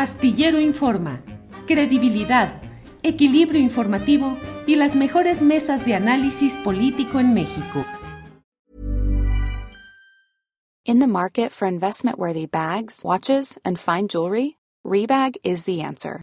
Astillero Informa, credibilidad, equilibrio informativo y las mejores mesas de análisis político en México. In the market for investment-worthy bags, watches, and fine jewelry, Rebag is the answer.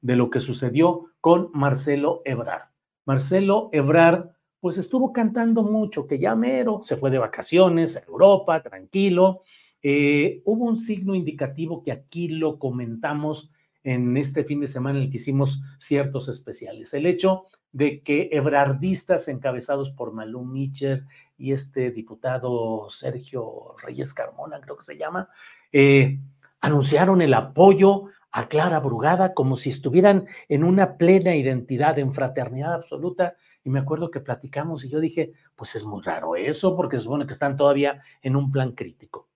de lo que sucedió con Marcelo Ebrard. Marcelo Ebrard, pues estuvo cantando mucho, que ya mero, se fue de vacaciones a Europa, tranquilo. Eh, hubo un signo indicativo que aquí lo comentamos en este fin de semana en el que hicimos ciertos especiales. El hecho de que ebrardistas encabezados por Malú Mitcher y este diputado Sergio Reyes Carmona, creo que se llama, eh, anunciaron el apoyo a Clara Brugada como si estuvieran en una plena identidad, en fraternidad absoluta. Y me acuerdo que platicamos y yo dije, pues es muy raro eso, porque supone que están todavía en un plan crítico.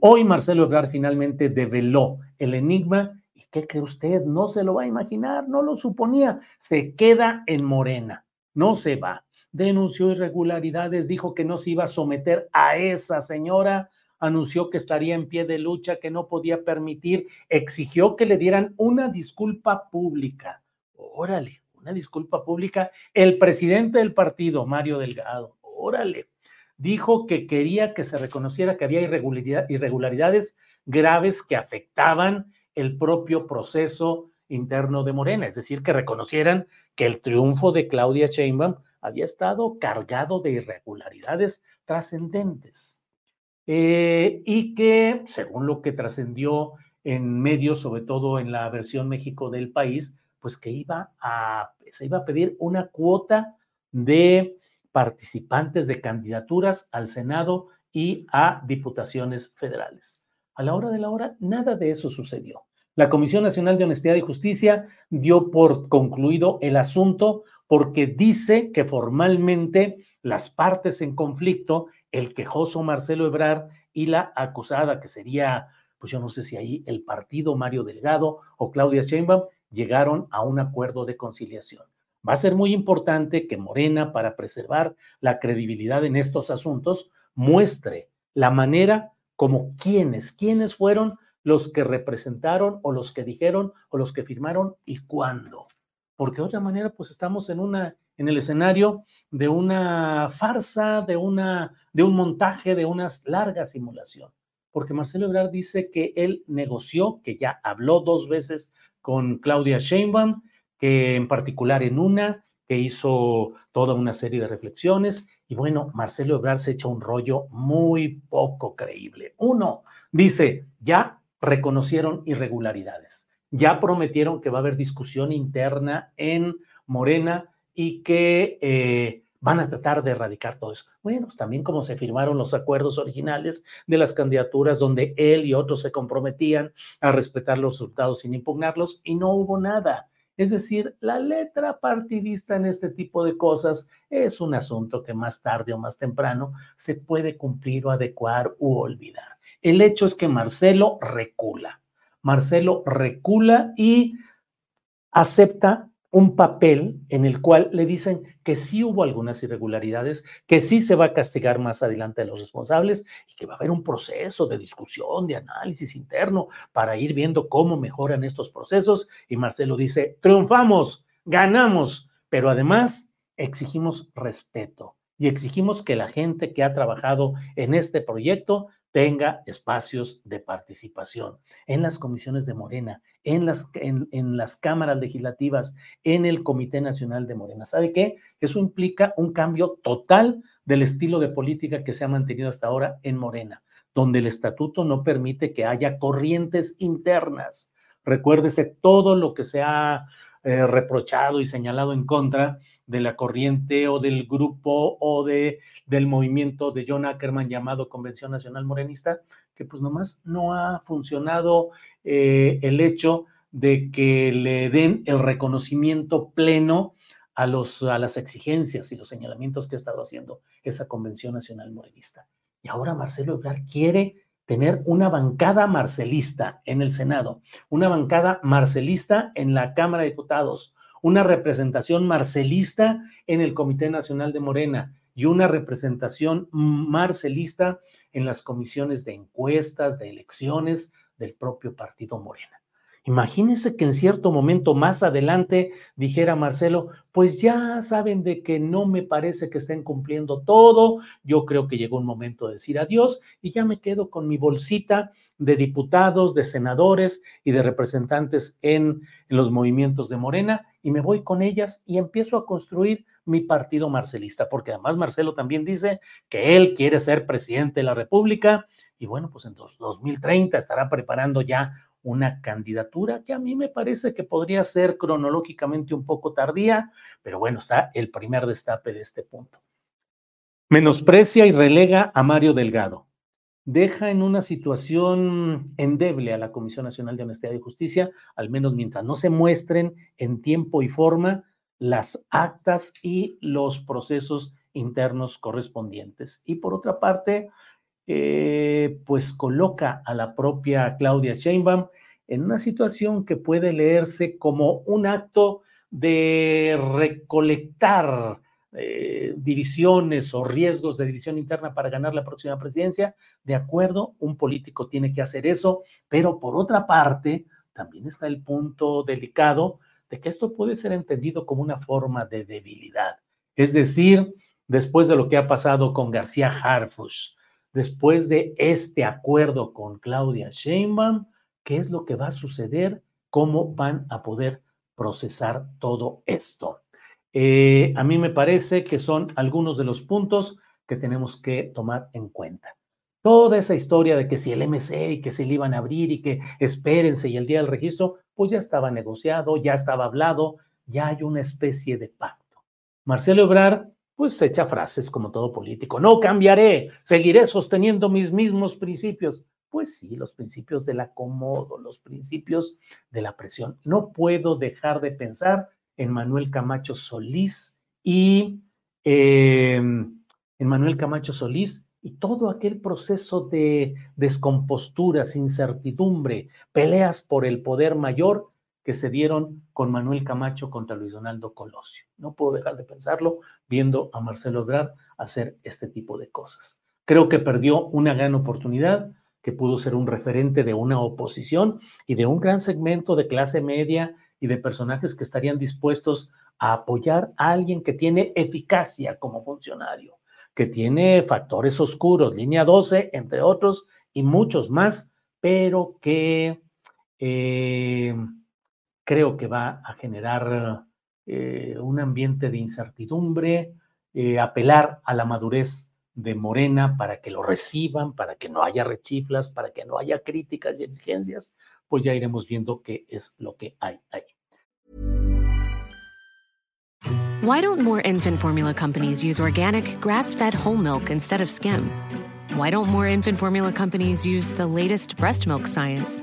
Hoy Marcelo Ebrard finalmente develó el enigma y ¿qué cree usted? No se lo va a imaginar, no lo suponía. Se queda en Morena, no se va. Denunció irregularidades, dijo que no se iba a someter a esa señora anunció que estaría en pie de lucha, que no podía permitir, exigió que le dieran una disculpa pública. Órale, una disculpa pública. El presidente del partido, Mario Delgado, órale, dijo que quería que se reconociera que había irregularidades graves que afectaban el propio proceso interno de Morena, es decir, que reconocieran que el triunfo de Claudia Sheinbaum había estado cargado de irregularidades trascendentes. Eh, y que, según lo que trascendió en medios, sobre todo en la versión México del país, pues que iba a, se iba a pedir una cuota de participantes de candidaturas al Senado y a diputaciones federales. A la hora de la hora, nada de eso sucedió. La Comisión Nacional de Honestidad y Justicia dio por concluido el asunto porque dice que formalmente las partes en conflicto el quejoso Marcelo Ebrard y la acusada, que sería, pues yo no sé si ahí el partido Mario Delgado o Claudia Sheinbaum, llegaron a un acuerdo de conciliación. Va a ser muy importante que Morena, para preservar la credibilidad en estos asuntos, muestre la manera como quienes, quiénes fueron los que representaron o los que dijeron o los que firmaron y cuándo. Porque de otra manera, pues estamos en una en el escenario de una farsa, de, una, de un montaje, de una larga simulación. Porque Marcelo Ebrard dice que él negoció, que ya habló dos veces con Claudia Sheinbaum, que en particular en una, que hizo toda una serie de reflexiones. Y bueno, Marcelo Ebrard se echa un rollo muy poco creíble. Uno, dice, ya reconocieron irregularidades, ya prometieron que va a haber discusión interna en Morena y que eh, van a tratar de erradicar todo eso. Bueno, pues también como se firmaron los acuerdos originales de las candidaturas donde él y otros se comprometían a respetar los resultados sin impugnarlos y no hubo nada. Es decir, la letra partidista en este tipo de cosas es un asunto que más tarde o más temprano se puede cumplir o adecuar u olvidar. El hecho es que Marcelo recula. Marcelo recula y acepta un papel en el cual le dicen que sí hubo algunas irregularidades, que sí se va a castigar más adelante a los responsables y que va a haber un proceso de discusión, de análisis interno para ir viendo cómo mejoran estos procesos. Y Marcelo dice, triunfamos, ganamos, pero además exigimos respeto y exigimos que la gente que ha trabajado en este proyecto tenga espacios de participación en las comisiones de Morena, en las, en, en, las cámaras legislativas, en el Comité Nacional de Morena. ¿Sabe qué? Eso implica un cambio total del estilo de política que se ha mantenido hasta ahora en Morena, donde el estatuto no permite que haya corrientes internas. Recuérdese todo lo que se ha eh, reprochado y señalado en contra de la corriente o del grupo o de, del movimiento de John Ackerman llamado Convención Nacional Morenista, que pues nomás no ha funcionado eh, el hecho de que le den el reconocimiento pleno a, los, a las exigencias y los señalamientos que ha estado haciendo esa Convención Nacional Morenista. Y ahora Marcelo Ebrard quiere tener una bancada marcelista en el Senado, una bancada marcelista en la Cámara de Diputados, una representación marcelista en el Comité Nacional de Morena y una representación marcelista en las comisiones de encuestas, de elecciones del propio partido Morena. Imagínense que en cierto momento más adelante dijera Marcelo, pues ya saben de que no me parece que estén cumpliendo todo, yo creo que llegó un momento de decir adiós y ya me quedo con mi bolsita de diputados, de senadores y de representantes en, en los movimientos de Morena y me voy con ellas y empiezo a construir mi partido marcelista, porque además Marcelo también dice que él quiere ser presidente de la República y bueno, pues en 2030 estará preparando ya una candidatura que a mí me parece que podría ser cronológicamente un poco tardía, pero bueno, está el primer destape de este punto. Menosprecia y relega a Mario Delgado. Deja en una situación endeble a la Comisión Nacional de Honestidad y Justicia, al menos mientras no se muestren en tiempo y forma las actas y los procesos internos correspondientes. Y por otra parte, eh, pues coloca a la propia Claudia Sheinbaum en una situación que puede leerse como un acto de recolectar eh, divisiones o riesgos de división interna para ganar la próxima presidencia. De acuerdo, un político tiene que hacer eso, pero por otra parte, también está el punto delicado de que esto puede ser entendido como una forma de debilidad. Es decir, después de lo que ha pasado con García Harfush, después de este acuerdo con Claudia Sheinbaum, qué es lo que va a suceder, cómo van a poder procesar todo esto. Eh, a mí me parece que son algunos de los puntos que tenemos que tomar en cuenta. Toda esa historia de que si el MC y que se le iban a abrir y que espérense y el día del registro, pues ya estaba negociado, ya estaba hablado, ya hay una especie de pacto. Marcelo Ebrard pues echa frases como todo político. No cambiaré, seguiré sosteniendo mis mismos principios. Pues sí, los principios del acomodo, los principios de la presión. No puedo dejar de pensar en Manuel Camacho Solís y em, en Manuel Camacho Solís y todo aquel proceso de descomposturas, incertidumbre, peleas por el poder mayor que se dieron con Manuel Camacho contra Luis Donaldo Colosio. No puedo dejar de pensarlo viendo a Marcelo Ebrard hacer este tipo de cosas. Creo que perdió una gran oportunidad, que pudo ser un referente de una oposición y de un gran segmento de clase media y de personajes que estarían dispuestos a apoyar a alguien que tiene eficacia como funcionario, que tiene factores oscuros, línea 12, entre otros, y muchos más, pero que eh, creo que va a generar eh, un ambiente de incertidumbre, eh, apelar a la madurez de Morena para que lo reciban, para que no haya rechiflas, para que no haya críticas y exigencias, pues ya iremos viendo qué es lo que hay ahí. Why don't more infant formula companies use organic, grass-fed whole milk instead of skim? Why don't more infant formula companies use the latest breast milk science?